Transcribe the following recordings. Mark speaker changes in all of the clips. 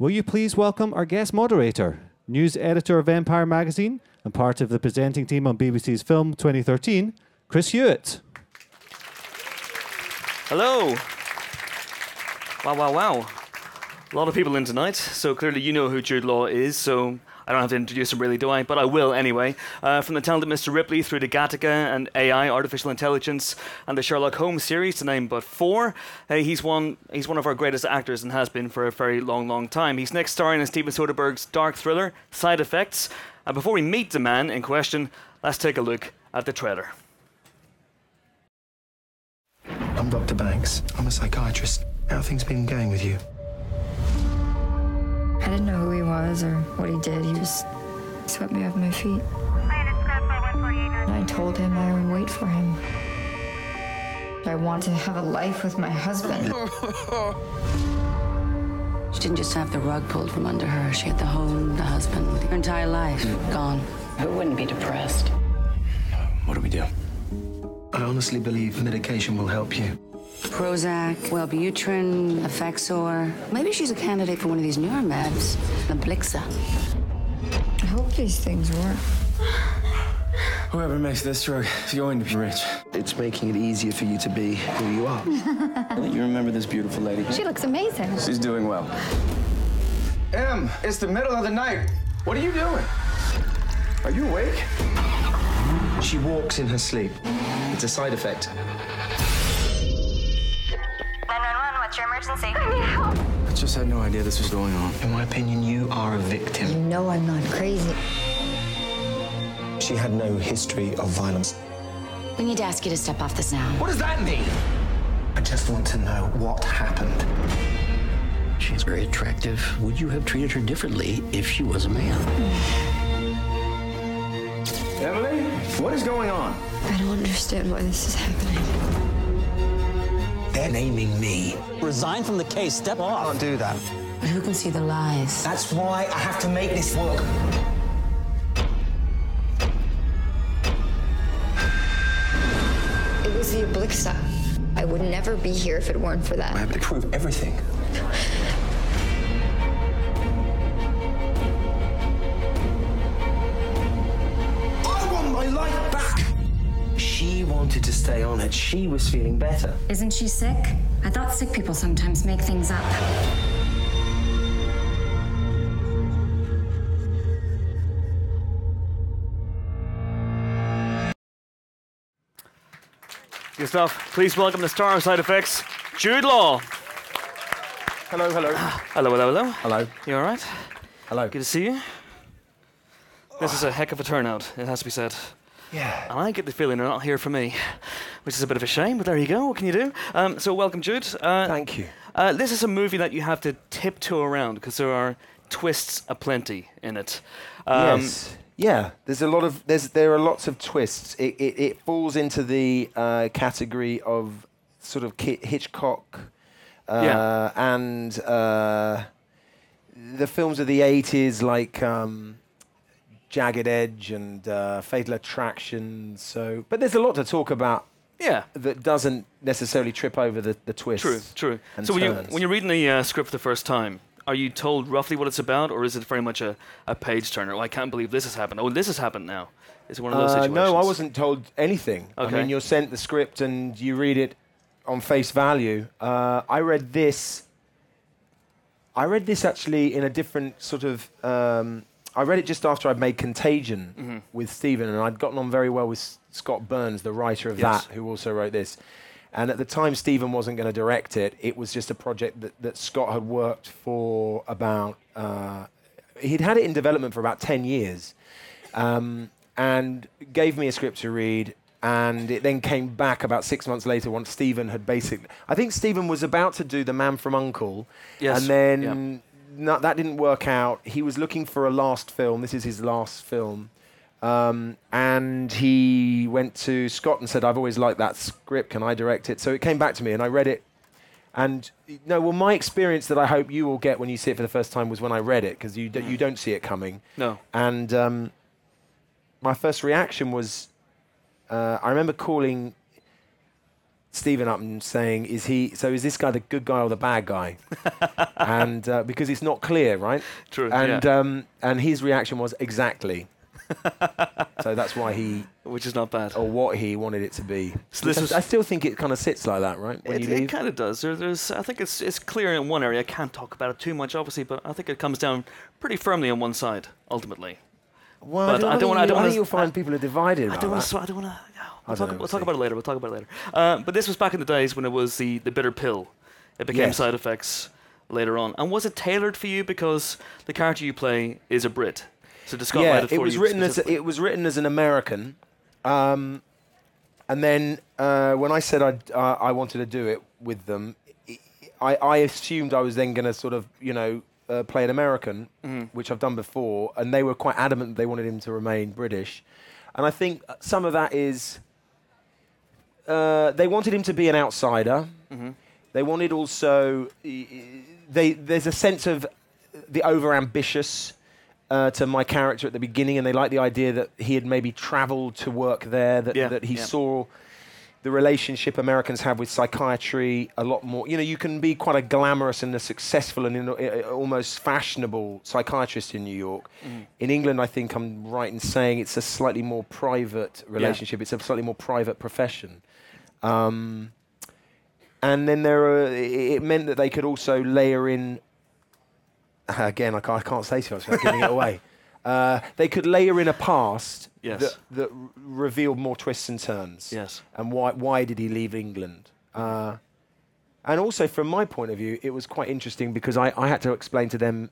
Speaker 1: Will you please welcome our guest moderator, news editor of Empire magazine, and part of the presenting team on BBC's Film 2013, Chris Hewitt.
Speaker 2: Hello. Wow, wow, wow. A lot of people in tonight, so clearly you know who Jude Law is, so I don't have to introduce him really, do I? But I will anyway. Uh, from the talented Mr. Ripley through to Gattaca and AI, artificial intelligence, and the Sherlock Holmes series, to name but four. He's one. He's one of our greatest actors and has been for a very long, long time. He's next starring in Steven Soderbergh's dark thriller Side Effects. And before we meet the man in question, let's take a look at the trailer.
Speaker 3: I'm Dr. Banks. I'm a psychiatrist. How things been going with you?
Speaker 4: I didn't know who he was or what he did. He just swept me off my feet. And I told him I would wait for him. I want to have a life with my husband.
Speaker 5: She didn't just have the rug pulled from under her. She had the home, the husband, her entire life gone. Who wouldn't be depressed?
Speaker 3: What do we do? I honestly believe medication will help you.
Speaker 5: Prozac, Wellbutrin, Effexor. Maybe she's a candidate for one of these newer meds. The Blixa.
Speaker 4: I hope these things work.
Speaker 6: Whoever makes this drug is going to be rich.
Speaker 3: It's making it easier for you to be who you are.
Speaker 6: You remember this beautiful lady?
Speaker 7: She looks amazing.
Speaker 6: She's doing well. Em, it's the middle of the night. What are you doing? Are you awake?
Speaker 3: She walks in her sleep. It's a side effect.
Speaker 7: Emergency? I need help.
Speaker 6: I just had no idea this was going on.
Speaker 3: In my opinion, you are a victim.
Speaker 4: You know I'm not crazy.
Speaker 3: She had no history of violence.
Speaker 5: We need to ask you to step off this now.
Speaker 6: What does that mean?
Speaker 3: I just want to know what happened.
Speaker 8: She's very attractive. Would you have treated her differently if she was a man?
Speaker 6: Emily, what is going on?
Speaker 4: I don't understand why this is happening.
Speaker 3: They're naming me.
Speaker 9: Resign from the case. Step off.
Speaker 3: I Can't do that.
Speaker 5: But who can see the lies?
Speaker 3: That's why I have to make this work.
Speaker 4: It was the Ablixa. I would never be here if it weren't for that.
Speaker 3: I
Speaker 4: that.
Speaker 3: have to prove everything. Stay on it. She was feeling better.
Speaker 7: Isn't she sick? I thought sick people sometimes make things up.
Speaker 2: Good stuff. Please welcome the star of Side Effects, Jude Law.
Speaker 6: Hello, hello.
Speaker 2: Hello, hello, hello.
Speaker 6: Hello.
Speaker 2: You all right?
Speaker 6: Hello.
Speaker 2: Good to see you. This is a heck of a turnout, it has to be said.
Speaker 6: Yeah.
Speaker 2: And I get the feeling they're not here for me, which is a bit of a shame, but there you go. What can you do? Um, so, welcome, Jude. Uh,
Speaker 3: Thank you.
Speaker 2: uh, this is a movie that you have to tiptoe around because there are twists aplenty in it. Um,
Speaker 10: yes. Yeah, there's a lot of there's there are lots of twists. It it, it falls into the uh, category of sort of Ki- Hitchcock, uh,
Speaker 2: Yeah.
Speaker 10: and uh, the films of the '80s like um, Jagged Edge and uh, Fatal Attraction. So, but there's a lot to talk about
Speaker 2: Yeah.
Speaker 10: that doesn't necessarily trip over the the twists.
Speaker 2: True, true. So when you, when you're reading the uh, script for the first time, are you told roughly what it's about, or is it very much a, a page turner? Oh, I can't believe this has happened. Oh, this has happened now. Is one of those
Speaker 10: Uh,
Speaker 2: situations?
Speaker 10: no, I wasn't told anything.
Speaker 2: Okay.
Speaker 10: I mean, you're sent the script and you read it on face value. Uh, I read this. I read this actually in a different sort of. Um, I read it just after I'd made Contagion
Speaker 2: Mm-hmm.
Speaker 10: with Stephen, and I'd gotten on very well with Scott Burns, the writer of
Speaker 2: Yes.
Speaker 10: that, who also wrote this. And at the time, Stephen wasn't going to direct it. It was just a project that, that Scott had worked for about. Uh, he'd had it in development for about 10 years um, and gave me a script to read. And it then came back about six months later once Stephen had basically. I think Stephen was about to do The Man from Uncle.
Speaker 2: Yes,
Speaker 10: And then no, that didn't work out. He was looking for a last film. This is his last film. Um, and he went to Scott and said, I've always liked that script. Can I direct it? So it came back to me and I read it. And no, well, my experience that I hope you will get when you see it for the first time was when I read it because you, d- you don't see it coming.
Speaker 2: No.
Speaker 10: And um, my first reaction was uh, I remember calling Stephen up and saying, "Is he? So is this guy the good guy or the bad guy?" and uh, because it's not clear, right?
Speaker 2: True,
Speaker 10: And
Speaker 2: yeah.
Speaker 10: um, and his reaction was exactly. so that's why he,
Speaker 2: which is not bad,
Speaker 10: or what he wanted it to be.
Speaker 2: So this
Speaker 10: I-
Speaker 2: was-
Speaker 10: I still think it kind of sits like that, right? When
Speaker 2: It,
Speaker 10: you
Speaker 2: it kind of does. There, there's, I think it's it's clear in one area. I can't talk about it too much, obviously, but I think it comes down pretty firmly on one side ultimately.
Speaker 10: Well,
Speaker 2: but
Speaker 10: I don't,
Speaker 2: wanna-
Speaker 10: I
Speaker 2: don't
Speaker 10: think
Speaker 2: wanna-
Speaker 10: you'll find people are divided.
Speaker 2: I don't want to. I don't want to.
Speaker 10: I
Speaker 2: We'll, talk, we'll talk about it later. We'll talk about it later. Uh, but this was back in the days when it was the, the bitter pill. It became
Speaker 10: Yes.
Speaker 2: side effects later on. And was it tailored for you because the character you play is a Brit? So did Scott
Speaker 10: yeah,
Speaker 2: write it for
Speaker 10: it was
Speaker 2: you
Speaker 10: written as
Speaker 2: specifically?
Speaker 10: it was written as an American, um, and then uh, when I said I'd, uh, I wanted to do it with them, I, I assumed I was then going to sort of you know uh, play an American,
Speaker 2: Mhm.
Speaker 10: which I've done before, and they were quite adamant that they wanted him to remain British, and I think some of that is uh, they wanted him to be an outsider.
Speaker 2: Mhm.
Speaker 10: They wanted also they there's a sense of the over ambitious uh, to my character at the beginning, and they like the idea that he had maybe travelled to work there, that
Speaker 2: Yeah,
Speaker 10: that he
Speaker 2: yeah.
Speaker 10: saw the relationship Americans have with psychiatry a lot more. You know, you can be quite a glamorous and a successful and uh, almost fashionable psychiatrist in New York.
Speaker 2: Mhm.
Speaker 10: In England, I think I'm right in saying it's a slightly more private relationship. It's a slightly more private profession. Um, and then there are, it it meant that they could also layer in again I can't, I can't say too much without giving it away uh, they could layer in a past
Speaker 2: Yes.
Speaker 10: that, that r- revealed more twists and turns
Speaker 2: Yes.
Speaker 10: and why, why did he leave England uh, and also from my point of view it was quite interesting because I, I had to explain to them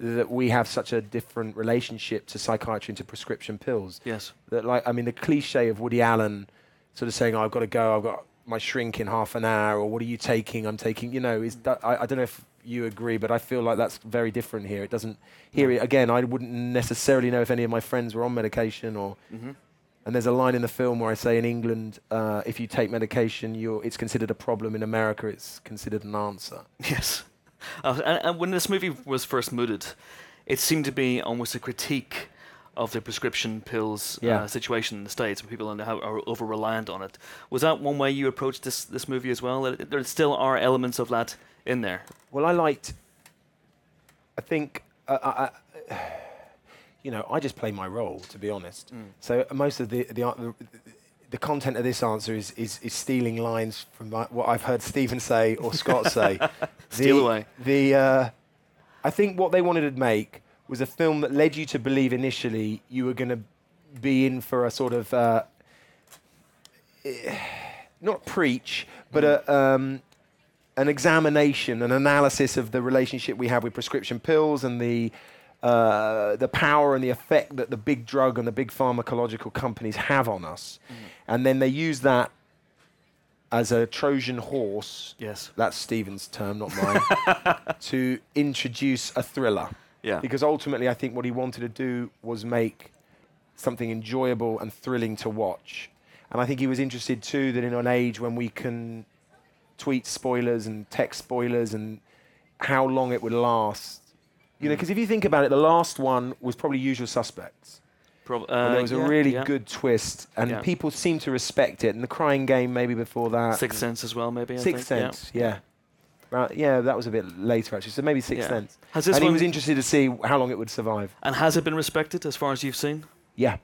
Speaker 10: that we have such a different relationship to psychiatry and to prescription pills
Speaker 2: Yes.
Speaker 10: that like I mean the cliche of Woody Allen sort of saying oh, I've got to go I've got my shrink in half an hour or what are you taking I'm taking you know is that, I, I don't know if you agree but I feel like that's very different here it doesn't here it, again I wouldn't necessarily know if any of my friends were on medication or
Speaker 2: Mhm.
Speaker 10: and there's a line in the film where I say in England uh, if you take medication you're it's considered a problem in America it's considered an answer
Speaker 2: Yes. Uh, and, and when this movie was first mooted, it seemed to be almost a critique of the prescription pills
Speaker 10: Yeah.
Speaker 2: uh, situation in the States, where people are, are over reliant on it. Was that one way you approached this, this movie as well? That there still are elements of that in there.
Speaker 10: Well, I liked. I think, uh, I, I, you know, I just play my role, to be honest.
Speaker 2: Mm.
Speaker 10: So most of the the, the the content of this answer is is, is stealing lines from my, what I've heard Stephen say or Scott say.
Speaker 2: Steal
Speaker 10: the,
Speaker 2: away.
Speaker 10: The uh, I think what they wanted to make was a film that led you to believe initially you were going to be in for a sort of. Uh, not preach, but a, um, an examination, an analysis of the relationship we have with prescription pills and the uh, the power and the effect that the big drug and the big pharmacological companies have on us, and then they use that as a Trojan horse.
Speaker 2: Yes.
Speaker 10: that's Stephen's term, not mine. to introduce a thriller.
Speaker 2: Yeah.
Speaker 10: Because ultimately, I think what he wanted to do was make something enjoyable and thrilling to watch. And I think he was interested too that in an age when we can tweet spoilers and text spoilers and how long it would last. You know, because if you think about it, the last one was probably Usual Suspects.
Speaker 2: Prob-
Speaker 10: and
Speaker 2: uh,
Speaker 10: there was a really
Speaker 2: yeah.
Speaker 10: good twist, and
Speaker 2: Yeah.
Speaker 10: people seem to respect it. And the Crying Game, maybe before that.
Speaker 2: Sixth Sense as well, maybe. I
Speaker 10: Sixth
Speaker 2: think, yeah.
Speaker 10: Sense, yeah. Right, yeah, that was a bit later actually. So maybe Sixth
Speaker 2: Yeah.
Speaker 10: Sense.
Speaker 2: Has this
Speaker 10: and he was interested to see how long it would survive.
Speaker 2: And has it been respected as far as you've seen?
Speaker 10: Yeah.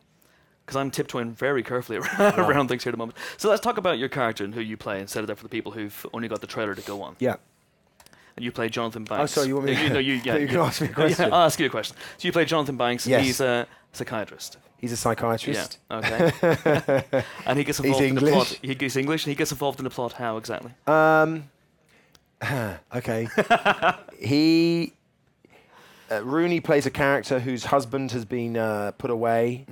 Speaker 2: Because I'm tiptoeing very carefully around, around things here at the moment. So let's talk about your character and who you play and set it up for the people who've only got the trailer to go on.
Speaker 10: Yeah.
Speaker 2: And you play Jonathan Banks.
Speaker 10: Oh, sorry, you want me to-
Speaker 2: no, you, yeah,
Speaker 10: you gonna ask me a question.
Speaker 2: Yeah, I'll ask you a question. So you play Jonathan Banks.
Speaker 10: Yes.
Speaker 2: He's a psychiatrist.
Speaker 10: He's a psychiatrist.
Speaker 2: Yeah. Okay. and he gets
Speaker 10: He's
Speaker 2: involved in the plot. He gets English and he gets involved in the plot. How exactly?
Speaker 10: Um, okay. he uh, Rooney plays a character whose husband has been uh, put away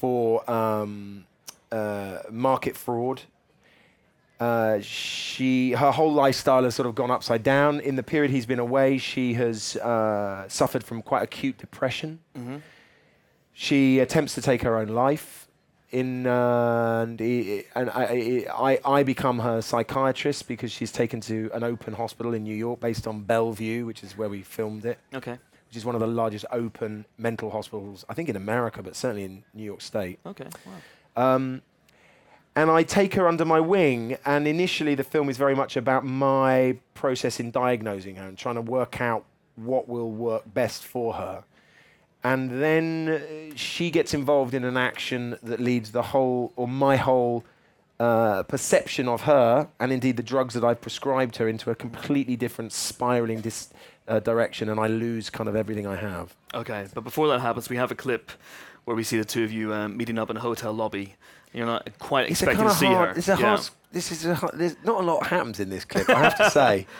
Speaker 10: for um, uh, market fraud. Uh, she, her whole lifestyle has sort of gone upside down. In the period he's been away, she has uh, suffered from quite acute depression.
Speaker 2: Mhm.
Speaker 10: She attempts to take her own life. In uh, and, I- and I, I, I become her psychiatrist because she's taken to an open hospital in New York based on Bellevue, which is where we filmed it
Speaker 2: Okay.
Speaker 10: Which is one of the largest open mental hospitals, I think in America, but certainly in New York State.
Speaker 2: Okay. Wow.
Speaker 10: Um, and I take her under my wing. And initially, the film is very much about my process in diagnosing her and trying to work out what will work best for her. And then uh, she gets involved in an action that leads the whole, or my whole, uh, perception of her, and indeed the drugs that I've prescribed her, into a completely different spiraling dis- uh, direction, and I lose kind of everything I have.
Speaker 2: Okay, but before that happens, we have a clip where we see the two of you um, meeting up in a hotel lobby. You're not quite
Speaker 10: It's
Speaker 2: expecting to see
Speaker 10: hard.
Speaker 2: her.
Speaker 10: It's a
Speaker 2: Yeah.
Speaker 10: hard. This is a, hard- there's not a lot happens in this clip. I have to say.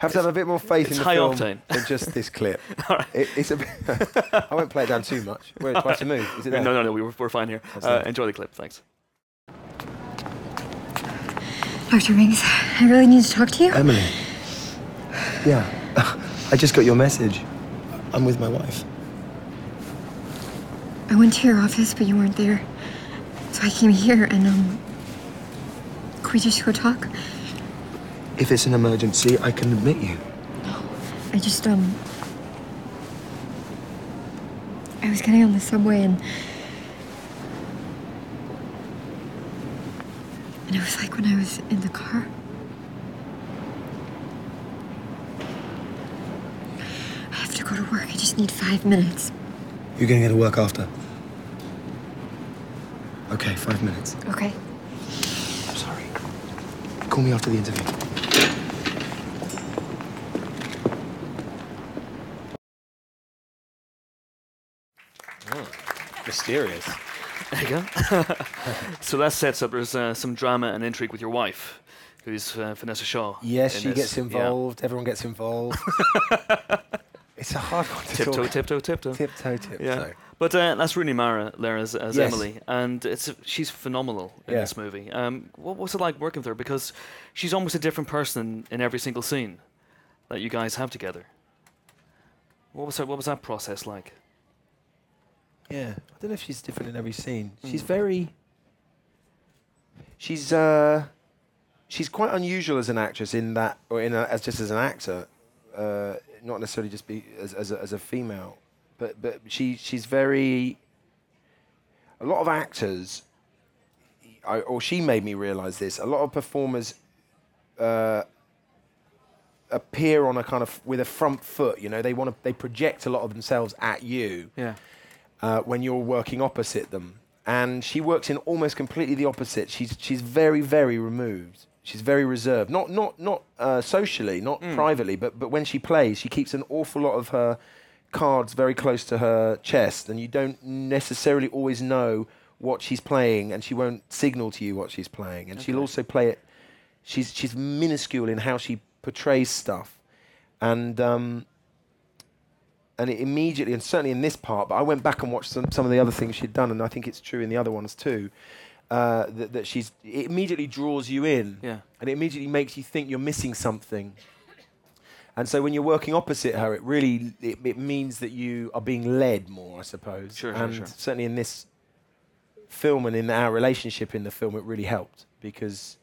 Speaker 10: Have to have a bit more faith in the film
Speaker 2: octane.
Speaker 10: than just this clip. It, it's a bit I won't play it down too much. Where twice to move? Is it there?
Speaker 2: No, no, no, we were, we're fine here. Uh, enjoy the clip, thanks.
Speaker 4: Dr. Rings, I really need to talk to you.
Speaker 3: Emily. Yeah. I just got your message. I'm with my wife.
Speaker 4: I went to your office, but you weren't there. So I came here and, um. Could we just go talk?
Speaker 3: If it's an emergency, I can admit you.
Speaker 4: No, I just, um. I was getting on the subway and. And it was like when I was in the car. I have to go to work. I just need five minutes.
Speaker 3: You're gonna get to work after. Okay, five minutes.
Speaker 4: Okay.
Speaker 3: I'm sorry. Call me after the interview.
Speaker 10: Oh, mysterious.
Speaker 2: There you go. so that sets up there's uh, some drama and intrigue with your wife, who's uh, Vanessa Shaw.
Speaker 10: Yes, she
Speaker 2: this.
Speaker 10: gets
Speaker 2: Yeah.
Speaker 10: involved. Everyone gets involved. it's a hard one to
Speaker 2: Tiptoe,
Speaker 10: talk.
Speaker 2: tiptoe, tiptoe.
Speaker 10: Tiptoe, tiptoe.
Speaker 2: Yeah. But uh, that's Rooney Mara there as, as
Speaker 10: Yes.
Speaker 2: Emily, and it's she's phenomenal in
Speaker 10: Yeah.
Speaker 2: this movie. Um, what was it like working with her? Because she's almost a different person in every single scene that you guys have together. What was that, what was that process like?
Speaker 10: Yeah, I don't know if she's different in every scene. She's
Speaker 2: Mm.
Speaker 10: very. She's uh, she's quite unusual as an actress in that, or in a, as just as an actor, uh, not necessarily just be as as a, as a female, but but she she's very. A lot of actors, I, or she made me realize this. A lot of performers. Uh, appear on a kind of with a front foot you know they want to they project a lot of themselves at you
Speaker 2: Yeah.
Speaker 10: Uh, when you're working opposite them. And she works in almost completely the opposite. She's she's very very removed. She's very reserved. Not not not uh, socially, not
Speaker 2: Mm.
Speaker 10: privately, but but when she plays, she keeps an awful lot of her cards very close to her chest, and you don't necessarily always know what she's playing, and she won't signal to you what she's playing. And she'll also play it. She's she's minuscule in how she portrays stuff, and. Um, and it immediately, and certainly in this part, but I went back and watched some, some of the other things she'd done, and I think it's true in the other ones too. Uh, that, that she's it immediately draws you in,
Speaker 2: Yeah.
Speaker 10: and it immediately makes you think you're missing something. And so when you're working opposite her, it really it, it means that you are being led more, I suppose.
Speaker 2: Sure, sure,
Speaker 10: and
Speaker 2: sure.
Speaker 10: certainly in this film and in our relationship in the film, it really helped because.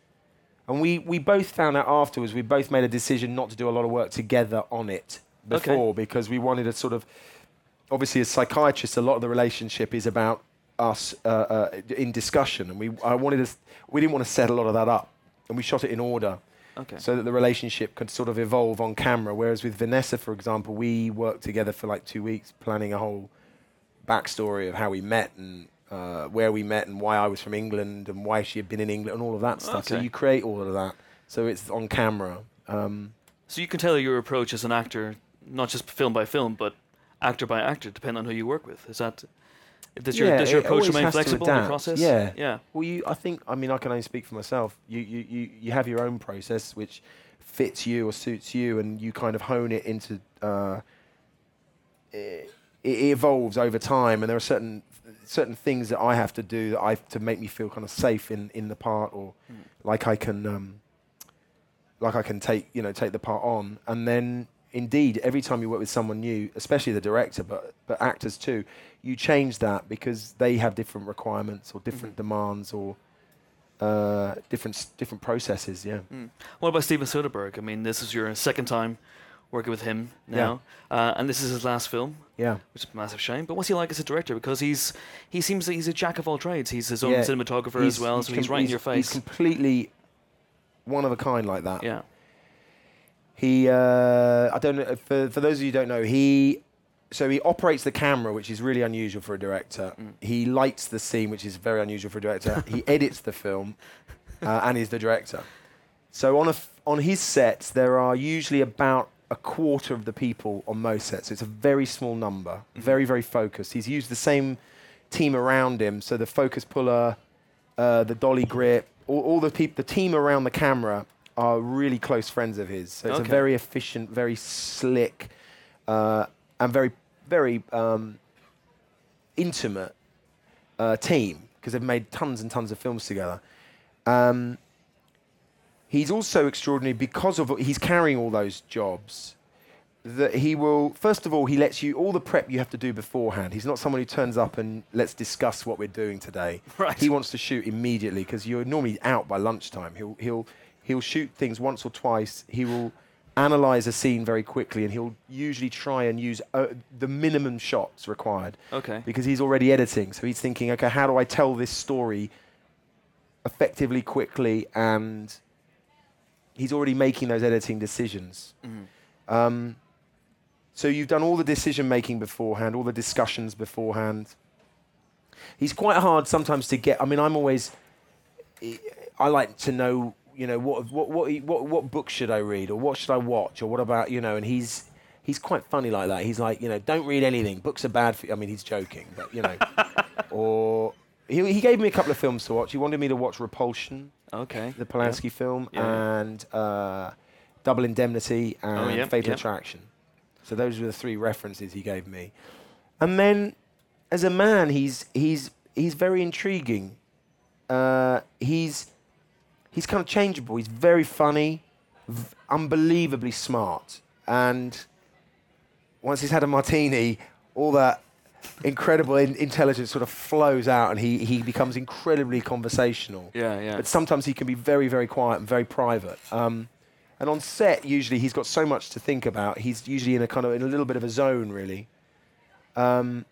Speaker 10: And we, we both found out afterwards, we both made a decision not to do a lot of work together on it
Speaker 2: Okay.
Speaker 10: before because we wanted to sort of. Obviously, as psychiatrists, a lot of the relationship is about us uh, uh, in discussion, and we I wanted to, we didn't want to set a lot of that up, and we shot it in order
Speaker 2: Okay.
Speaker 10: so that the relationship could sort of evolve on camera. Whereas with Vanessa, for example, we worked together for like two weeks planning a whole backstory of how we met and uh, where we met and why I was from England and why she had been in England and all of that stuff. So you create all of that. So it's on camera. Um,
Speaker 2: So you can tell your approach as an actor, not just film by film, but actor by actor, depending on who you work with. Is that does your
Speaker 10: yeah,
Speaker 2: does your approach remain flexible in the process?
Speaker 10: Yeah,
Speaker 2: Yeah.
Speaker 10: Well, you, I think, I mean, I can only speak for myself. You, you, you, you have your own process which fits you or suits you, and you kind of hone it into. Uh, it, it evolves over time, and there are certain certain things that I have to do that I to make me feel kind of safe in, in the part, or like I can um, like I can take you know take the part on, and then indeed every time you work with someone new, especially the director, but but actors too, you change that because they have different requirements or different demands or uh, different different processes. Yeah.
Speaker 2: Mm. What about Steven Soderbergh? I mean, this is your second time working with him now, uh, and this is his last film.
Speaker 10: Yeah.
Speaker 2: which is a massive shame. But what's he like as a director? Because he's he seems that he's a jack of all trades. He's his own
Speaker 10: Yeah,
Speaker 2: cinematographer as well, so he's
Speaker 10: com-
Speaker 2: right in your face.
Speaker 10: He's completely one of a kind like that.
Speaker 2: yeah.
Speaker 10: He, uh, I don't know. For for those of you who don't know, he, so he operates the camera, which is really unusual for a director.
Speaker 2: Mm.
Speaker 10: He lights the scene, which is very unusual for a director. he edits the film, uh, and he's the director. So on a f- on his sets, there are usually about a quarter of the people on most sets. So it's a very small number,
Speaker 2: Mm-hmm.
Speaker 10: very very focused. He's used the same team around him, so the focus puller, uh, the dolly grip, all, all the people, the team around the camera are really close friends of his. So it's
Speaker 2: Okay.
Speaker 10: a very efficient, very slick, uh, and very very um, intimate uh, team because they've made tons and tons of films together. Um, he's also extraordinary because of he's carrying all those jobs. That he will first of all he lets you all the prep you have to do beforehand. He's not someone who turns up and let's discuss what we're doing today.
Speaker 2: Right.
Speaker 10: He wants to shoot immediately because you're normally out by lunchtime. He'll he'll he'll shoot things once or twice. He will analyze a scene very quickly and he'll usually try and use uh, the minimum shots required
Speaker 2: Okay.
Speaker 10: because he's already editing. So he's thinking, okay, how do I tell this story effectively, quickly, and he's already making those editing decisions. Um, so you've done all the decision making beforehand, all the discussions beforehand. He's quite hard sometimes to get. I mean, I'm always. I like to know, you know, what what what what what book should I read, or what should I watch, or what about you know, and he's. He's quite funny like that. He's like, you know, don't read anything. Books are bad for you. I mean, he's joking, but you know, or he, he gave me a couple of films to watch. He wanted me to watch Repulsion,
Speaker 2: Okay.
Speaker 10: the Polanski film,
Speaker 2: Yeah.
Speaker 10: and uh, Double Indemnity and
Speaker 2: Oh, yeah,
Speaker 10: Fatal
Speaker 2: yeah.
Speaker 10: Attraction. So those were the three references he gave me. And then, as a man, he's he's he's very intriguing. Uh, he's he's kind of changeable. He's very funny, v- unbelievably smart, and once he's had a martini, all that incredible in- intelligence sort of flows out, and he he becomes incredibly conversational.
Speaker 2: Yeah, yeah.
Speaker 10: But sometimes he can be very, very quiet and very private. Um, and on set, usually he's got so much to think about. He's usually in a kind of in a little bit of a zone, really. Um,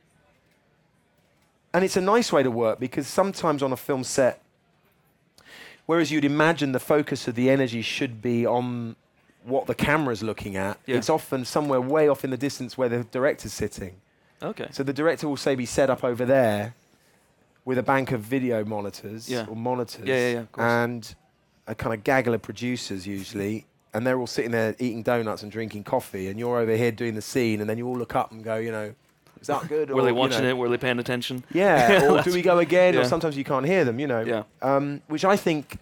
Speaker 10: and it's a nice way to work because sometimes on a film set, whereas you'd imagine the focus of the energy should be on what the camera's looking at,
Speaker 2: Yeah.
Speaker 10: it's often somewhere way off in the distance where the director's sitting.
Speaker 2: Okay.
Speaker 10: So the director will say be set up over there with a bank of video monitors
Speaker 2: Yeah.
Speaker 10: or monitors
Speaker 2: Yeah, yeah, yeah,
Speaker 10: and a kind of gaggle of producers usually and they're all sitting there eating donuts and drinking coffee and you're over here doing the scene and then you all look up and go, you know, is that good?
Speaker 2: Were
Speaker 10: or,
Speaker 2: they
Speaker 10: you
Speaker 2: watching
Speaker 10: know,
Speaker 2: it? Were they paying attention?
Speaker 10: Yeah, or do we go again? Or sometimes you can't hear them, you know.
Speaker 2: Yeah.
Speaker 10: Um, which I think,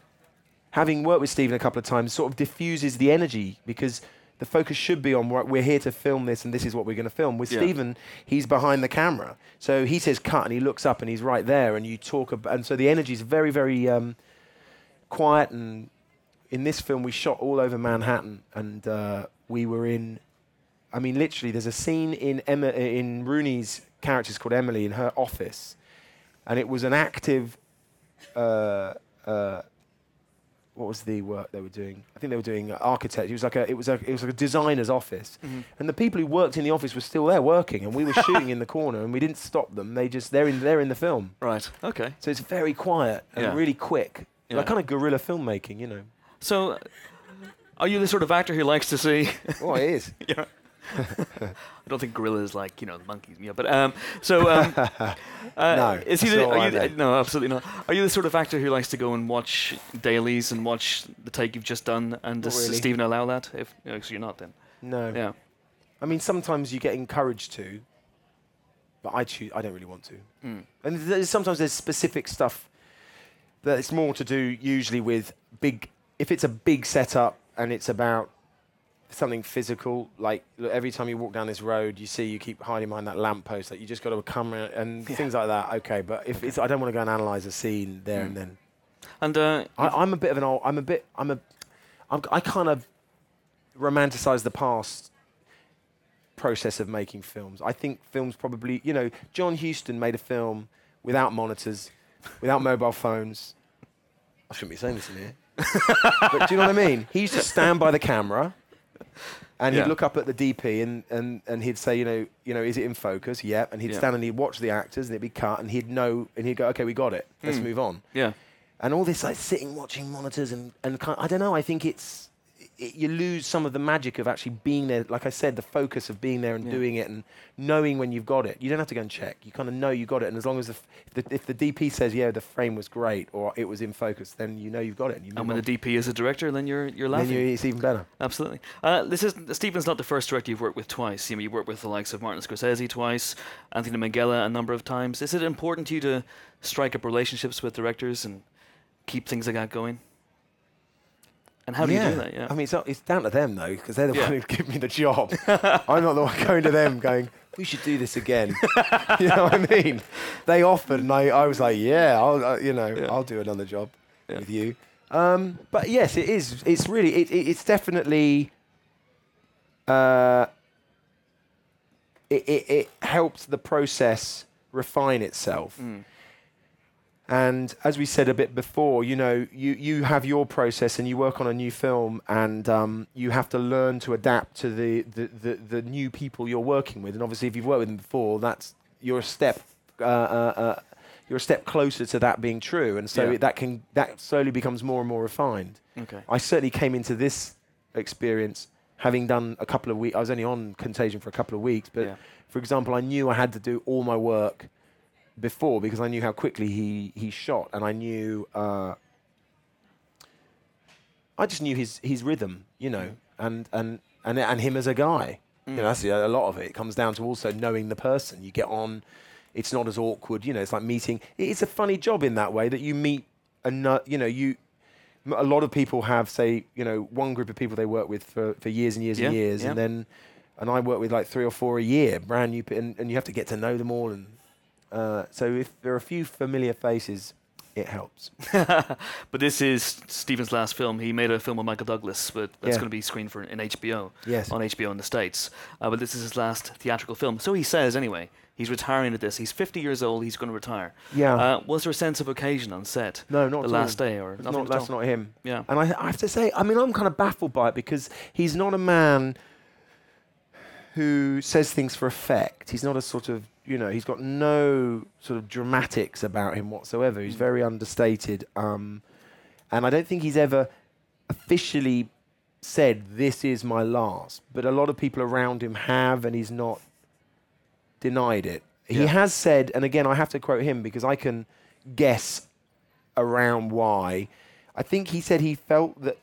Speaker 10: having worked with Stephen a couple of times, sort of diffuses the energy because the focus should be on what we're here to film this and this is what we're going to film. With
Speaker 2: Yeah.
Speaker 10: Stephen, he's behind the camera. So he says cut and he looks up and he's right there and you talk about, and so the energy is very, very um, quiet. And in this film, we shot all over Manhattan and uh, we were in I mean, literally, there's a scene in Emma, in Rooney's character's called Emily in her office, and it was an active. Uh, uh, what was the work they were doing? I think they were doing architect. It was like a, it was a, it was like a designer's office, and the people who worked in the office were still there working, and we were shooting in the corner, and we didn't stop them. They just they're in they're in the film,
Speaker 2: Right. Okay.
Speaker 10: so it's very quiet and
Speaker 2: Yeah.
Speaker 10: really quick,
Speaker 2: Yeah.
Speaker 10: like kind of guerrilla filmmaking, you know.
Speaker 2: So, are you the sort of actor who likes to see?
Speaker 10: Oh, it is.
Speaker 2: yeah. I don't think gorillas like you know monkeys. Yeah, but um, so um, uh,
Speaker 10: No,
Speaker 2: is he? The, are you the, no, absolutely not. Are you the sort of actor who likes to go and watch dailies and watch the take you've just done? And does
Speaker 10: really.
Speaker 2: Stephen allow that? If no, so you're not then.
Speaker 10: No.
Speaker 2: Yeah.
Speaker 10: I mean, sometimes you get encouraged to, but I choose. I don't really want to. And there's, sometimes there's specific stuff that it's more to do usually with big. If it's a big setup and it's about something physical, like look, every time you walk down this road, you see you keep hiding behind that lamppost. Like you just got to come and things like that. Okay, but if it's, I don't want to go and analyze a scene there and then.
Speaker 2: And uh,
Speaker 10: I, I'm a bit of an old. I'm a bit. I'm a. I'm, I kind of romanticize the past process of making films. I think films probably. You know, John Huston made a film without monitors, without mobile phones. I shouldn't be saying this in here. but do you know what I mean? He used to stand by the camera, And
Speaker 2: Yeah.
Speaker 10: he'd look up at the DP and, and, and he'd say, you know, you know, is it in focus? Yep. And he'd
Speaker 2: Yeah.
Speaker 10: stand and he'd watch the actors and it'd be cut and he'd know and he'd go, okay, we got it. Let's
Speaker 2: Mm.
Speaker 10: move on.
Speaker 2: Yeah.
Speaker 10: And all this like sitting watching monitors and and kind I don't know. I think it's it, you lose some of the magic of actually being there. Like I said, the focus of being there and
Speaker 2: Yeah.
Speaker 10: doing it and knowing when you've got it. You don't have to go and check. You kind of know you got it. And as long as the, the if the DP says yeah the frame was great or it was in focus, then you know you've got it. And, you
Speaker 2: And when
Speaker 10: on.
Speaker 2: the DP is a director, then you're you're
Speaker 10: Then
Speaker 2: laughing.
Speaker 10: you- it's even better.
Speaker 2: Absolutely. Uh, this is Stephen's not the first director you've worked with twice. You know, you worked with the likes of Martin Scorsese twice, Anthony Minghella a number of times. Is it important to you to strike up relationships with directors and keep things like that going? And how do you do that? Yeah.
Speaker 10: I mean, it's, not, it's down to them though, because they're the
Speaker 2: Yeah.
Speaker 10: one who give me the job. I'm not the one going to them going, we should do this again. you know what I mean? They offered, and I, I was like, yeah, I'll, uh, you know,
Speaker 2: Yeah.
Speaker 10: I'll do another job
Speaker 2: Yeah.
Speaker 10: with you. Um, but yes, it is. It's really, it, it, it's definitely. Uh, it, it, it helps the process refine itself.
Speaker 2: Mm.
Speaker 10: And as we said a bit before, you know, you, you have your process and you work on a new film and um, you have to learn to adapt to the, the, the, the new people you're working with. And obviously, if you've worked with them before, that's you're a step uh, uh, uh, you're a step closer to that being true. And so
Speaker 2: Yeah.
Speaker 10: it, that can that slowly becomes more and more refined.
Speaker 2: Okay.
Speaker 10: I certainly came into this experience having done a couple of weeks. I was only on Contagion for a couple of weeks, but
Speaker 2: Yeah.
Speaker 10: for example, I knew I had to do all my work before because I knew how quickly he he shot, and I knew uh, I just knew his his rhythm, you know, and and and and him as a guy. You know, that's a lot of it. It comes down to also knowing the person. You get on. It's not as awkward, you know. It's like meeting. It's a funny job in that way that you meet, ano- you know, you. A lot of people have, say, you know, one group of people they work with for, for years and years
Speaker 2: Yeah,
Speaker 10: and years,
Speaker 2: yeah.
Speaker 10: and then, and I work with like three or four a year, brand new, and, and you have to get to know them all, and uh, so if there are a few familiar faces, it helps.
Speaker 2: but this is Stephen's last film. He made a film with Michael Douglas, but that's
Speaker 10: Yeah.
Speaker 2: going to be screened for in HBO.
Speaker 10: Yes.
Speaker 2: On HBO in the States. Uh, but this is his last theatrical film. So he says anyway. He's retiring at this. He's 50 years old. He's going to retire.
Speaker 10: Yeah.
Speaker 2: Uh, was there a sense of occasion on set?
Speaker 10: No, not
Speaker 2: the last
Speaker 10: all.
Speaker 2: day or
Speaker 10: not,
Speaker 2: at
Speaker 10: that's
Speaker 2: all?
Speaker 10: not him.
Speaker 2: Yeah.
Speaker 10: And I, I have to say, I mean, I'm kind of baffled by it because he's not a man who says things for effect. He's not a sort of, you know, he's got no sort of dramatics about him whatsoever. He's very understated. Um, and I don't think he's ever officially said, this is my last. But a lot of people around him have, and he's not denied it. He
Speaker 2: Yeah.
Speaker 10: has said, and again, I have to quote him because I can guess around why. I think he said he felt that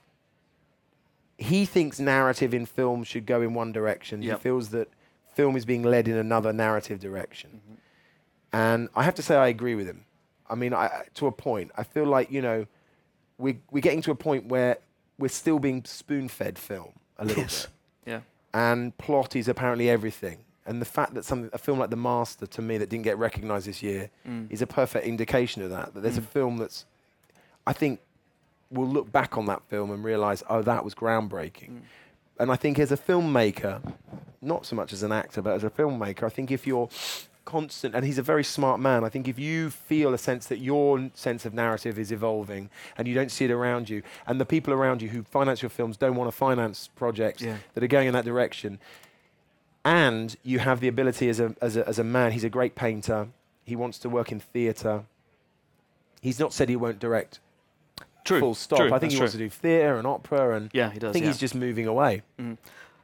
Speaker 10: he thinks narrative in film should go in one direction.
Speaker 2: Yep.
Speaker 10: He feels that film is being led in another narrative direction.
Speaker 2: Mm-hmm.
Speaker 10: And I have to say, I agree with him. I mean, I, to a point. I feel like, you know, we, we're getting to a point where we're still being spoon fed film a little
Speaker 2: Yes.
Speaker 10: bit
Speaker 2: Yeah.
Speaker 10: and plot is apparently everything. And the fact that some a film like The Master, to me, that didn't get recognised this year,
Speaker 2: Mm.
Speaker 10: is a perfect indication of that. That there's a
Speaker 2: Mm.
Speaker 10: film that's, I think, we'll look back on that film and realise, oh, that was groundbreaking.
Speaker 2: Mm.
Speaker 10: And I think as a filmmaker, not so much as an actor, but as a filmmaker, I think if you're constant, and he's a very smart man, I think if you feel a sense that your sense of narrative is evolving and you don't see it around you, and the people around you who finance your films don't want to finance projects
Speaker 2: Yeah.
Speaker 10: that are going in that direction, and you have the ability as a, as a, as a man, he's a great painter, he wants to work in theatre. He's not said he won't direct
Speaker 2: True.
Speaker 10: full stop.
Speaker 2: True,
Speaker 10: I think
Speaker 2: that's
Speaker 10: he wants to do theatre and opera, and
Speaker 2: Yeah, he does,
Speaker 10: I think
Speaker 2: yeah.
Speaker 10: he's just moving away.
Speaker 2: Mhm.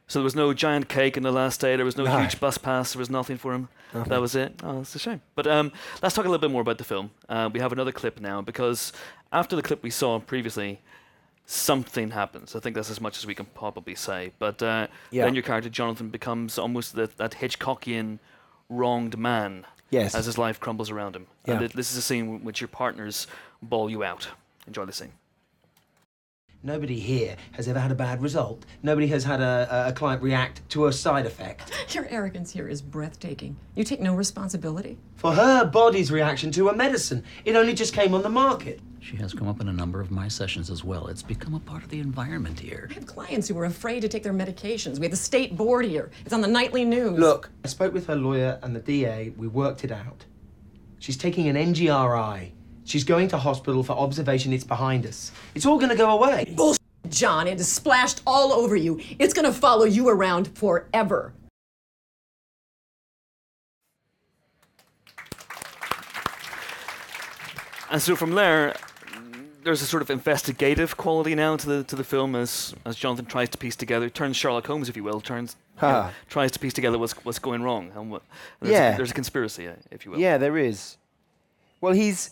Speaker 2: So there was no giant cake in the last day. There was no,
Speaker 10: No.
Speaker 2: huge bus pass. There was nothing for him.
Speaker 10: Nothing.
Speaker 2: That was it. Oh, it's a shame. But um, let's talk a little bit more about the film. Uh, we have another clip now because after the clip we saw previously, something happens. I think that's as much as we can probably say. But uh,
Speaker 10: Yeah.
Speaker 2: then your character Jonathan becomes almost the, that Hitchcockian wronged man.
Speaker 10: Yes.
Speaker 2: As his life crumbles around him.
Speaker 10: Yeah.
Speaker 2: And th- this is a scene in which your partners bawl you out. Enjoy the scene.
Speaker 11: Nobody here has ever had a bad result. Nobody has had a, a client react to a side effect.
Speaker 12: Your arrogance here is breathtaking. You take no responsibility.
Speaker 11: For her body's reaction to a medicine, it only just came on the market.
Speaker 8: She has come up in a number of my sessions as well. It's become a part of the environment here.
Speaker 12: I have clients who are afraid to take their medications. We have the state board here. It's on the nightly news.
Speaker 11: Look, I spoke with her lawyer and the DA. We worked it out. She's taking an NGRI. She's going to hospital for observation. It's behind us. It's all going to go away. Bullshit.
Speaker 12: John, it is splashed all over you. It's gonna follow you around forever.
Speaker 2: And so from there, there's a sort of investigative quality now to the to the film as as Jonathan tries to piece together, turns Sherlock Holmes, if you will, turns you know, tries to piece together what's what's going wrong and what. There's
Speaker 10: Yeah.
Speaker 2: a, there's a conspiracy, if you will.
Speaker 10: Yeah, there is. Well, he's.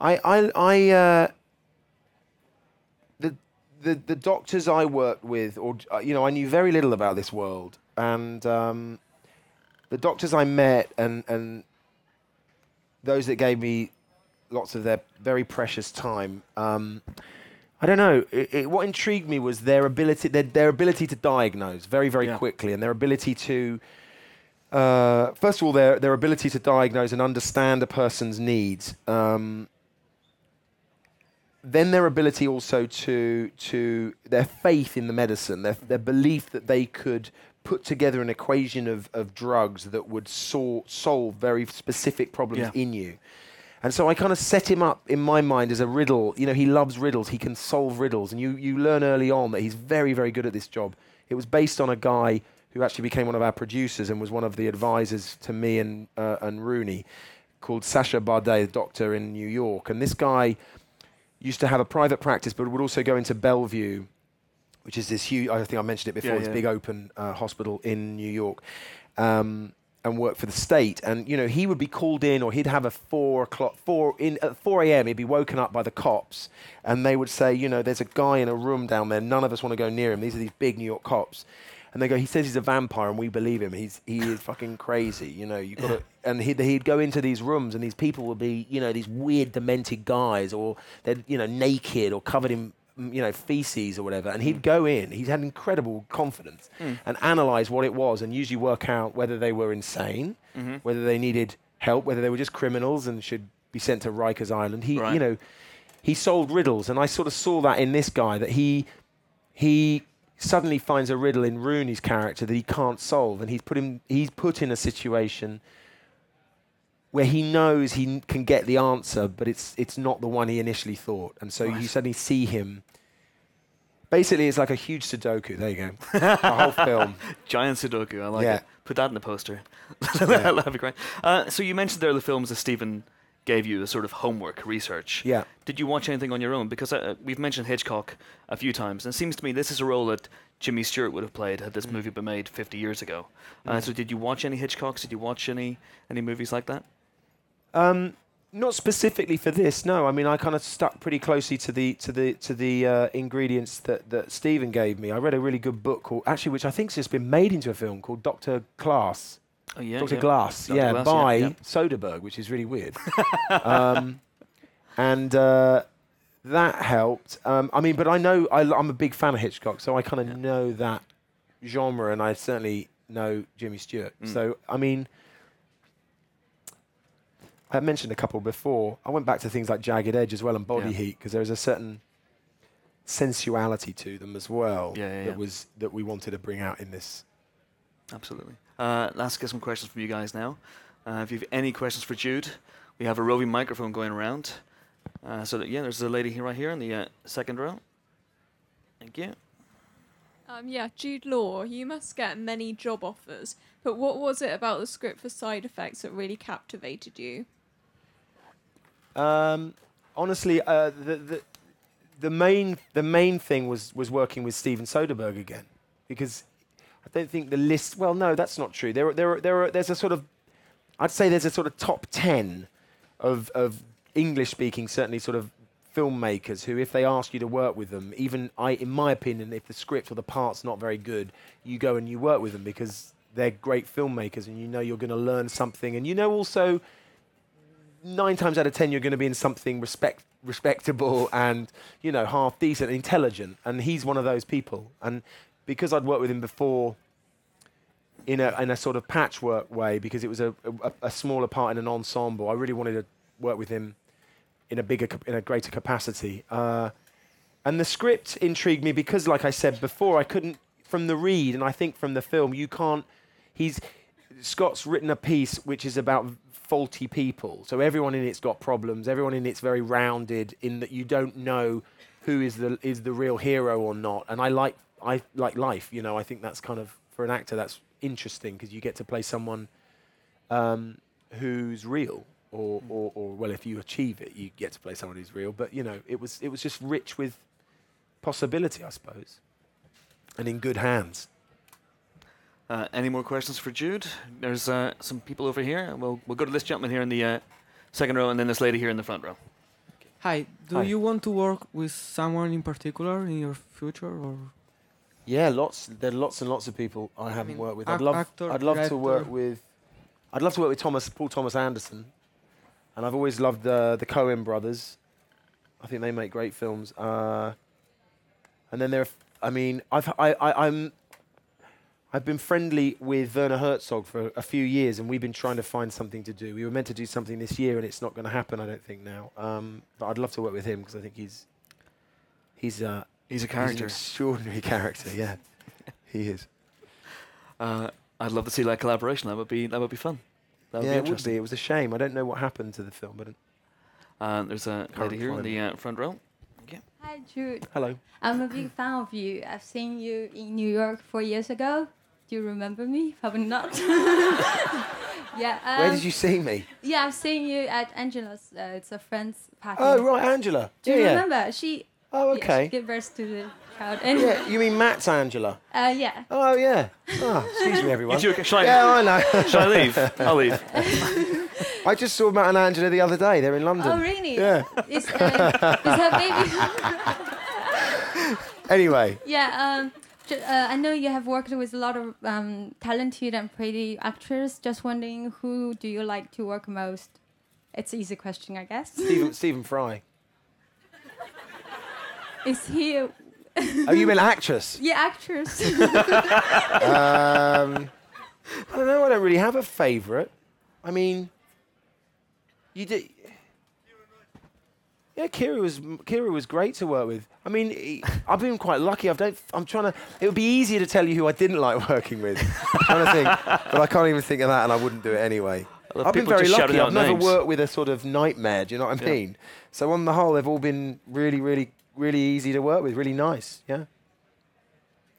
Speaker 10: I I I. Uh, the the the doctors I worked with, or uh, you know, I knew very little about this world, and um, the doctors I met, and and those that gave me lots of their very precious time. Um, I don't know. It, it, what intrigued me was their ability, their, their ability to diagnose very, very quickly, and their ability to, uh, first of all, their their ability to diagnose and understand a person's needs. Um, then their ability also to to their faith in the medicine, their their belief that they could put together an equation of, of drugs that would sol- solve very specific problems
Speaker 2: Yeah.
Speaker 10: in you. And so I kind of set him up in my mind as a riddle. You know, he loves riddles. He can solve riddles. And you, you learn early on that he's very, very good at this job. It was based on a guy who actually became one of our producers and was one of the advisors to me and, uh, and Rooney called Sasha Bardey, the doctor in New York. And this guy used to have a private practice, but would also go into Bellevue, which is this huge, I think I mentioned it before,
Speaker 2: Yeah,
Speaker 10: this
Speaker 2: yeah.
Speaker 10: big open uh, hospital in New York. Um, and work for the state, and you know he would be called in, or he'd have a four o'clock, four in at four a.m. He'd be woken up by the cops, and they would say, you know, there's a guy in a room down there. None of us want to go near him. These are these big New York cops, and they go, he says he's a vampire, and we believe him. He's he is fucking crazy. You know, you got. And he'd he'd go into these rooms, and these people would be, you know, these weird demented guys, or they're you know naked or covered in mm, you know feces or whatever. And he'd go in. He had incredible confidence
Speaker 2: Mm.
Speaker 10: and analyze what it was, and usually work out whether they were insane,
Speaker 2: Mhm.
Speaker 10: whether they needed help, whether they were just criminals and should be sent to Rikers Island. He,
Speaker 2: Right.
Speaker 10: you know, he solved riddles, and I sort of saw that in this guy that he he suddenly finds a riddle in Rooney's character that he can't solve, and he's put him he's put in a situation where he knows he can get the answer, but it's it's not the one he initially thought, and so you suddenly see him. Basically, it's like a huge Sudoku. There you go. the whole film.
Speaker 2: Giant Sudoku, I like
Speaker 10: Yeah.
Speaker 2: it. Put that in the poster. That'd be great. Uh, so you mentioned there are the films of Stephen gave you as sort of homework research.
Speaker 10: Yeah.
Speaker 2: Did you watch anything on your own? Because uh, we've mentioned Hitchcock a few times, and it seems to me this is a role that Jimmy Stewart would have played had this movie been made 50 years ago. Uh,
Speaker 10: Mm.
Speaker 2: so did you watch any Hitchcocks? Did you watch any any movies like that?
Speaker 10: Um, not specifically for this. No, I mean I kind of stuck pretty closely to the to the to the uh, ingredients that that Stephen gave me. I read a really good book called actually, which I think's just been made into a film called Doctor Glas.
Speaker 2: Oh, yeah,
Speaker 10: Doctor
Speaker 2: yeah.
Speaker 10: Glas,
Speaker 2: Dr.
Speaker 10: yeah,
Speaker 2: Glas,
Speaker 10: by
Speaker 2: yeah, yeah.
Speaker 10: Söderberg, which is really weird. um, and uh, that helped. Um, I mean, but I know I, am a big fan of Hitchcock, so I kind of know that genre, and I certainly know Jimmy Stewart.
Speaker 2: Mm.
Speaker 10: So I mean. I mentioned a couple before. I went back to things like Jagged Edge as well and Body. Heat because there's a certain sensuality to them as well that was that we wanted to bring out in this.
Speaker 2: Absolutely. Uh, let's get some questions from you guys now. Uh, if you have any questions for Jude, we have a roving microphone going around. Uh, so that, yeah, there's a lady here right here in the uh, second row. Thank you.
Speaker 13: Um, yeah, Jude Law, you must get many job offers, but what was it about the script for side effects that really captivated you?
Speaker 10: Um, honestly, uh, the, the the main the main thing was was working with Steven Soderbergh again, because I don't think the list. Well, no, that's not true. There there there are, there's a sort of I'd say there's a sort of top ten of of English speaking certainly sort of filmmakers who, if they ask you to work with them, even I, in my opinion, if the script or the part's not very good, you go and you work with them because they're great filmmakers and you know you're going to learn something and you know also nine times out of ten you're going to be in something respect respectable and you know half decent and intelligent and he's one of those people and because I'd worked with him before in a in a sort of patchwork way because it was a, a, a smaller part in an ensemble I really wanted to work with him in a bigger in a greater capacity uh, and the script intrigued me because like I said before I couldn't from the read and I think from the film you can't he's Scott's written a piece which is about faulty people. So everyone in it's got problems. Everyone in it's very rounded in that you don't know who is the is the real hero or not. And I like I like life. You know, I think that's kind of for an actor that's interesting because you get to play someone um, who's real. Or, or, or well, if you achieve it, you get to play someone who's real. But you know, it was it was just rich with possibility, I suppose, and in good hands.
Speaker 2: Uh, any more questions for Jude? There's uh, some people over here. We'll we'll go to this gentleman here in the uh, second row, and then this lady here in the front row.
Speaker 14: Hi. Do
Speaker 10: Hi.
Speaker 14: you want to work with someone in particular in your future, or
Speaker 10: Yeah, lots. There are lots and lots of people I haven't
Speaker 14: mean,
Speaker 10: worked with. I'd love.
Speaker 14: actor,
Speaker 10: I'd love to work with. I'd love to work with Thomas Paul Thomas Anderson, and I've always loved the the Coen brothers. I think they make great films. Uh, and then there, are I mean, I've I, I I'm. I've been friendly with Werner Herzog for a few years, and we've been trying to find something to do. We were meant to do something this year, and it's not going to happen. I don't think now. Um, but I'd love to work with him because I think he's he's uh,
Speaker 2: He's a character.
Speaker 10: He's an extraordinary character. Yeah, he is.
Speaker 2: Uh, I'd love to see that collaboration. That would be that would be fun. That would
Speaker 10: yeah,
Speaker 2: be
Speaker 10: it would
Speaker 2: interesting.
Speaker 10: be. It was a shame. I don't know what happened to the film, but
Speaker 2: Uh, there's a
Speaker 10: Current
Speaker 2: lady here in the uh, front row.
Speaker 15: Hi, Jude.
Speaker 10: hello.
Speaker 15: I'm a big fan of you. I've seen you in New York four years ago. Do you remember me? Probably not. yeah. Um,
Speaker 10: Where did you see me?
Speaker 15: Yeah, I've seen you at Angela's. Uh, it's a friend's party.
Speaker 10: Oh, right, Angela.
Speaker 15: Do you
Speaker 10: yeah, yeah.
Speaker 15: remember? She.
Speaker 10: Oh, okay.
Speaker 15: she gave birth to the child. And
Speaker 10: Yeah, you mean Matt's Angela?
Speaker 15: Uh, yeah.
Speaker 10: Oh, yeah. Oh, excuse me, everyone.
Speaker 2: You two- shall I-
Speaker 10: yeah, I know.
Speaker 2: shall I leave? I'll leave.
Speaker 10: I just saw Matt and Angela the other day. They're in London.
Speaker 15: Oh, really?
Speaker 10: Yeah.
Speaker 15: Is, uh, is her baby?
Speaker 10: Anyway,
Speaker 15: Yeah, um, uh, I know you have worked with a lot of um, talented and pretty actors. Just wondering, who do you like to work most? It's an easy question, I guess.
Speaker 10: Stephen, Stephen Fry.
Speaker 15: Is he? A
Speaker 10: Oh, you mean actress?
Speaker 15: yeah, actress.
Speaker 10: um, I don't know. I don't really have a favourite. I mean, you did. Yeah, Keira was Keira was great to work with. I mean, he- I've been quite lucky. I've don't. I'm trying to. It would be easier to tell you who I didn't like working with. I'm trying to think, but I can't even think of that, and I wouldn't do it anyway.
Speaker 2: I love
Speaker 10: I've been very lucky. I've never worked with a sort of nightmare. Do you know what I
Speaker 2: Yeah.
Speaker 10: mean? So on the whole, they've all been really, really, really easy to work with. Really nice. Yeah.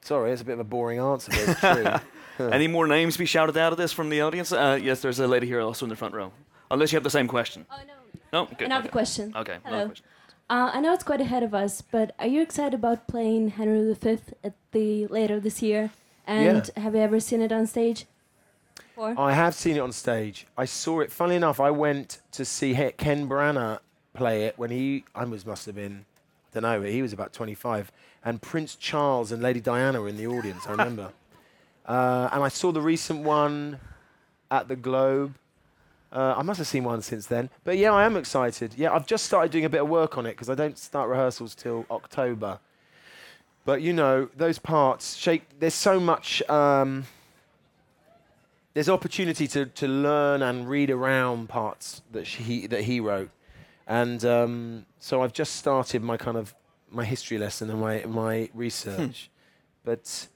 Speaker 10: Sorry, it's a bit of a boring answer, but it's true.
Speaker 2: Any more names be shouted out of this from the audience? Uh, yes, there's a lady here also in the front row. Unless you have the same question. Oh no. No. Good.
Speaker 16: Another
Speaker 2: okay.
Speaker 16: question.
Speaker 2: Okay. another
Speaker 16: Hello.
Speaker 2: question.
Speaker 16: Uh, I know it's quite ahead of us, but are you excited about playing Henry V at the later this year? And have you ever seen it on stage? Or
Speaker 10: I have seen it on stage. I saw it. Funnily enough, I went to see Ken Branagh play it when he I was must have been I don't know, but he was about 25, and Prince Charles and Lady Diana were in the audience. I remember, uh, and I saw the recent one at the Globe. Uh, I must have seen one since then, but yeah, I am excited. Yeah, I've just started doing a bit of work on it because I don't start rehearsals till October. But you know, those parts, shake. There's so much. Um, there's opportunity to, to learn and read around parts that she that he wrote, and um, so I've just started my kind of my history lesson and my my research. but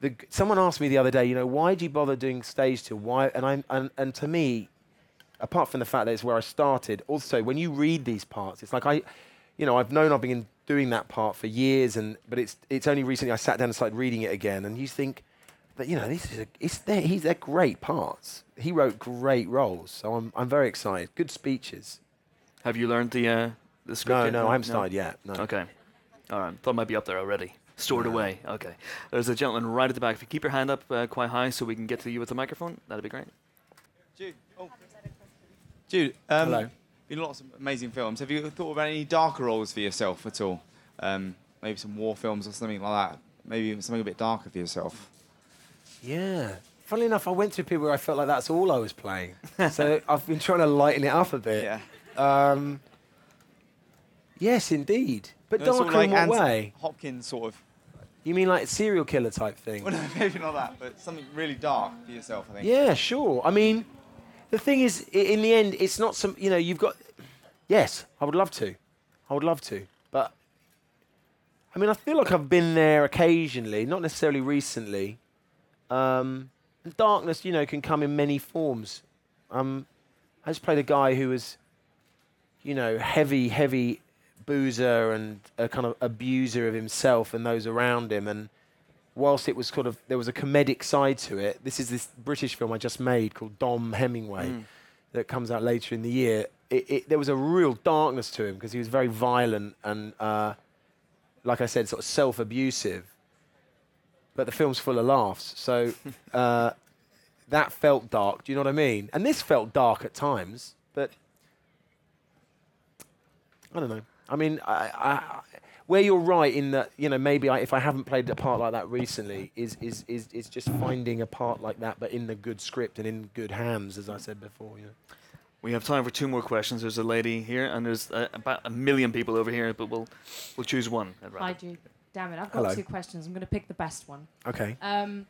Speaker 10: the, someone asked me the other day, you know, why do you bother doing stage two? Why? And I'm and, and to me, apart from the fact that it's where I started, also when you read these parts, it's like I, you know, I've known I've been doing that part for years, and but it's it's only recently I sat down and started reading it again, and you think that you know this is a, it's they're, he's they're great parts. He wrote great roles, so I'm I'm very excited. Good speeches.
Speaker 2: Have you learned the uh, the script?
Speaker 10: No,
Speaker 2: yet?
Speaker 10: no, I haven't started yet. No.
Speaker 2: Okay. All right. Thought it might be up there already. Stored away. Okay. There's a gentleman right at the back. If you keep your hand up uh, quite high so we can get to you with the microphone, that'd be great.
Speaker 17: Jude, oh. Jude um,
Speaker 10: Hello.
Speaker 17: been lots of amazing films. Have you thought about any darker roles for yourself at all? Um, maybe some war films or something like that. Maybe something a bit darker for yourself.
Speaker 10: Yeah. Funnily enough, I went through a period where I felt like that's all I was playing. so I've been trying to lighten it up a bit.
Speaker 17: Yeah.
Speaker 10: Um, yes, indeed. But
Speaker 17: No,
Speaker 10: darker in what
Speaker 17: Anthony
Speaker 10: way?
Speaker 17: Hopkins sort of.
Speaker 10: You mean like a serial killer type thing?
Speaker 17: Well, no, maybe not that, but something really dark for yourself. I think.
Speaker 10: Yeah, sure. I mean, the thing is, i- in the end, it's not some. You know, you've got. Yes, I would love to. I would love to, but. I mean, I feel like I've been there occasionally, not necessarily recently. Um, and darkness, you know, can come in many forms. Um, I just played a guy who was, you know, heavy, heavy boozer and a kind of abuser of himself and those around him. And whilst it was sort of there was a comedic side to it, this is this British film I just made called Dom Hemingway
Speaker 2: Mm.
Speaker 10: that comes out later in the year. It, it, there was a real darkness to him because he was very violent and, uh, like I said, sort of self-abusive. But the film's full of laughs, so uh, that felt dark. Do you know what I mean? And this felt dark at times, but I don't know. I mean, I, I, where you're right in that, you know, maybe I, if I haven't played a part like that recently, is, is, is, is just finding a part like that, but in the good script and in good hands, as I said before. You know.
Speaker 2: We have time for two more questions. There's a lady here, and there's uh, about a million people over here, but we'll we'll choose one. at
Speaker 18: Hi,
Speaker 2: random.
Speaker 18: Damn it, I've got
Speaker 10: Hello.
Speaker 18: two questions. I'm going to pick the best one.
Speaker 10: Okay.
Speaker 18: Um,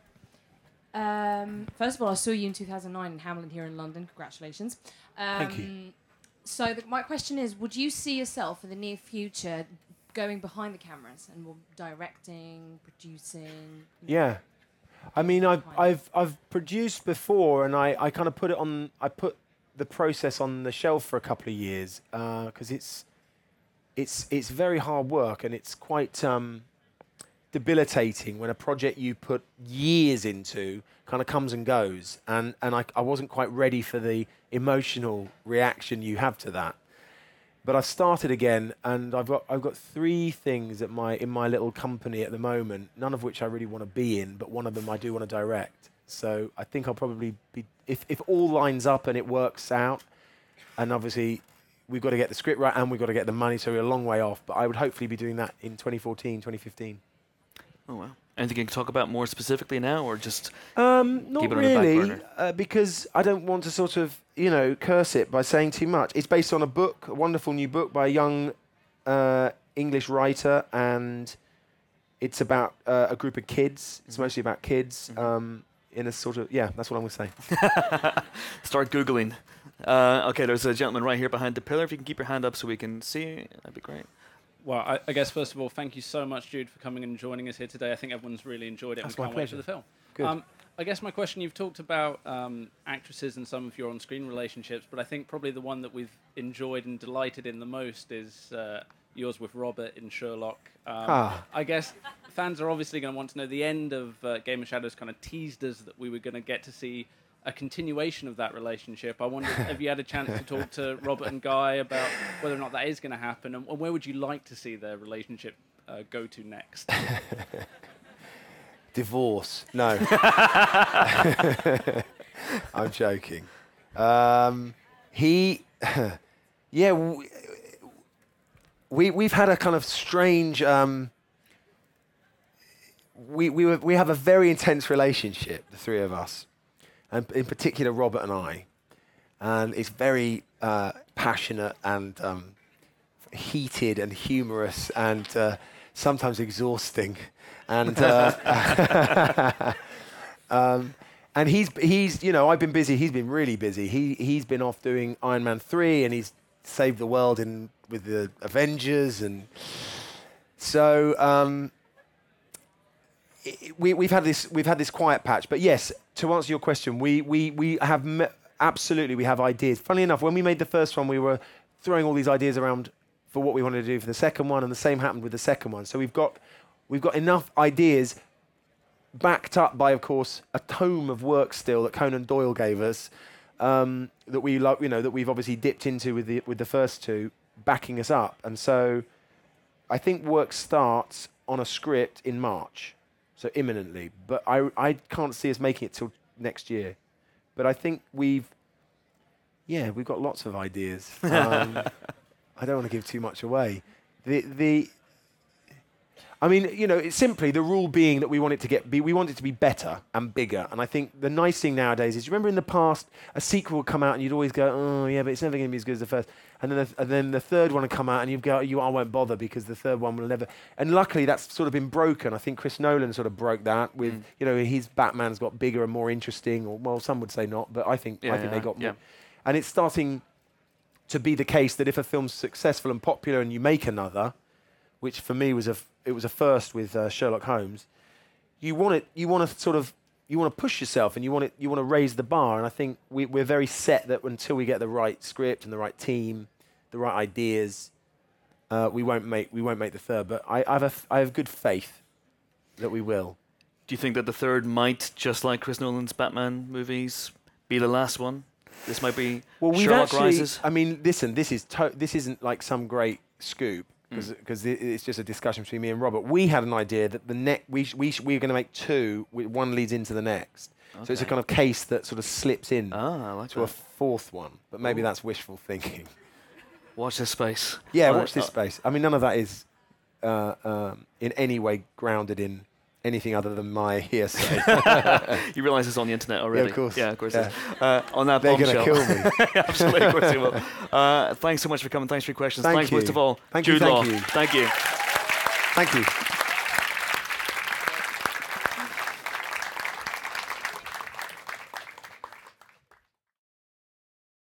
Speaker 18: um, first of all, I saw you in 2009 in Hamlet here in London. Congratulations. Um,
Speaker 10: Thank you.
Speaker 18: So the, my question is, would you see yourself in the near future going behind the cameras and more directing, producing?
Speaker 10: Yeah. I mean, I've, I've, I've produced before, and I, I kind of put it on. I put the process on the shelf for a couple of years because it's, it's, it's very hard work, and it's quite um, debilitating when a project you put years into kind of comes and goes, and, and I, I wasn't quite ready for the emotional reaction you have to that. But I've started again, and I've got I've got three things at my in my little company at the moment. None of which I really want to be in, but one of them I do want to direct. So I think I'll probably be if if all lines up and it works out, and obviously we've got to get the script right and we've got to get the money, so we're a long way off. But I would hopefully be doing that in 2014, 2015.
Speaker 2: Oh wow. Anything you can talk about more specifically now, or just
Speaker 10: Um, not
Speaker 2: keep it on the back
Speaker 10: really, uh, because I don't want to sort of, you know, curse it by saying too much. It's based on a book, a wonderful new book by a young uh, English writer, and it's about uh, a group of kids. It's mostly about kids. Um, in a sort of yeah, that's what I'm going to say.
Speaker 2: Start googling. Uh, okay, there's a gentleman right here behind the pillar. If you can keep your hand up so we can see, that'd be great.
Speaker 19: Well, I, I guess first of all, thank you so much, Jude, for coming and joining us here today. I think everyone's really enjoyed it.
Speaker 10: That's
Speaker 19: and we
Speaker 10: my
Speaker 19: can't wait
Speaker 10: pleasure.
Speaker 19: for the film.
Speaker 10: Good.
Speaker 19: Um, I guess my question: You've talked about um, actresses and some of your on-screen relationships, but I think probably the one that we've enjoyed and delighted in the most is uh, yours with Robert in Sherlock. Um,
Speaker 10: Ah.
Speaker 19: I guess fans are obviously going to want to know the end of uh, Game of Shadows. Kind of teased us that we were going to get to see a continuation of that relationship. I wonder, have you had a chance to talk to Robert and Guy about whether or not that is going to happen, and, and where would you like to see their relationship uh, go to next?
Speaker 10: Divorce? No. I'm joking. Um, he, yeah, we, we we've had a kind of strange. Um, we we were- we have a very intense relationship, the three of us, and in particular Robert and I, and it's very uh, passionate and um, heated and humorous and uh, sometimes exhausting, and uh, um, and he's he's you know I've been busy. He's been really busy. He he's been off doing Iron Man three, and he's saved the world in with the Avengers, and so. Um, we, we've had this we've had this quiet patch, but yes, to answer your question, we we we have me- absolutely we have ideas. Funny enough, when we made the first one, we were throwing all these ideas around for what we wanted to do for the second one, and the same happened with the second one. So we've got we've got enough ideas, backed up by, of course, a tome of work still that Conan Doyle gave us, um, that we lo- you know that we've obviously dipped into with the with the first two, backing us up, and so I think work starts on a script in March, so imminently. But I I can't see us making it till next year. But I think we've yeah we've got lots of ideas. Um, I don't want to give too much away. The the I mean, you know, it's simply the rule being that we want it to get be, we want it to be better and bigger. And I think the nice thing nowadays is, you remember in the past, a sequel would come out and you'd always go, oh yeah, but it's never going to be as good as the first. And then, the, and then the third one would come out and you'd go, you I won't bother because the third one will never. And luckily, that's sort of been broken. I think Chris Nolan sort of broke that with,
Speaker 2: Mm.
Speaker 10: you know, his Batman's got bigger and more interesting. Or well, some would say not, but I think
Speaker 2: Yeah,
Speaker 10: I think they got
Speaker 2: yeah.
Speaker 10: more. And it's starting to be the case that if a film's successful and popular and you make another, which for me was a it was a first with uh, Sherlock Holmes, you want it you want to sort of you want to push yourself and you want it you want to raise the bar and I think we, we're very set that until we get the right script and the right team, the right ideas, uh, we won't make we won't make the third. But I, I have a f- I have good faith that we will.
Speaker 2: Do you think that the third might, just like Chris Nolan's Batman movies, be the last one? This might be
Speaker 10: Well, we've
Speaker 2: Sherlock
Speaker 10: actually.
Speaker 2: Rises.
Speaker 10: I mean, listen. This is to- this isn't like some great scoop
Speaker 2: Mm.
Speaker 10: because it's just a discussion between me and Robert. We had an idea that the next we sh- we sh- we were going to make two. One leads into the next. So it's a kind of case that sort of slips in
Speaker 2: Ah, like
Speaker 10: to a fourth one. But maybe that's wishful thinking.
Speaker 2: Watch this space.
Speaker 10: Yeah, watch this
Speaker 2: uh,
Speaker 10: space. I mean, none of that is uh, um, in any way grounded in anything other than my hearsay.
Speaker 2: you realise it's on the internet already.
Speaker 10: Yeah, of course.
Speaker 2: Yeah, of course.
Speaker 10: Yeah.
Speaker 2: it is. Uh, on that
Speaker 10: They're gonna kill me.
Speaker 2: Absolutely, of course they will. Uh, thanks so much for coming. Thanks for your questions.
Speaker 10: Thank
Speaker 2: thanks most of all,
Speaker 10: Thank you,
Speaker 2: Jude
Speaker 10: thank
Speaker 2: Law.
Speaker 10: you.
Speaker 2: Thank you.
Speaker 10: Thank you.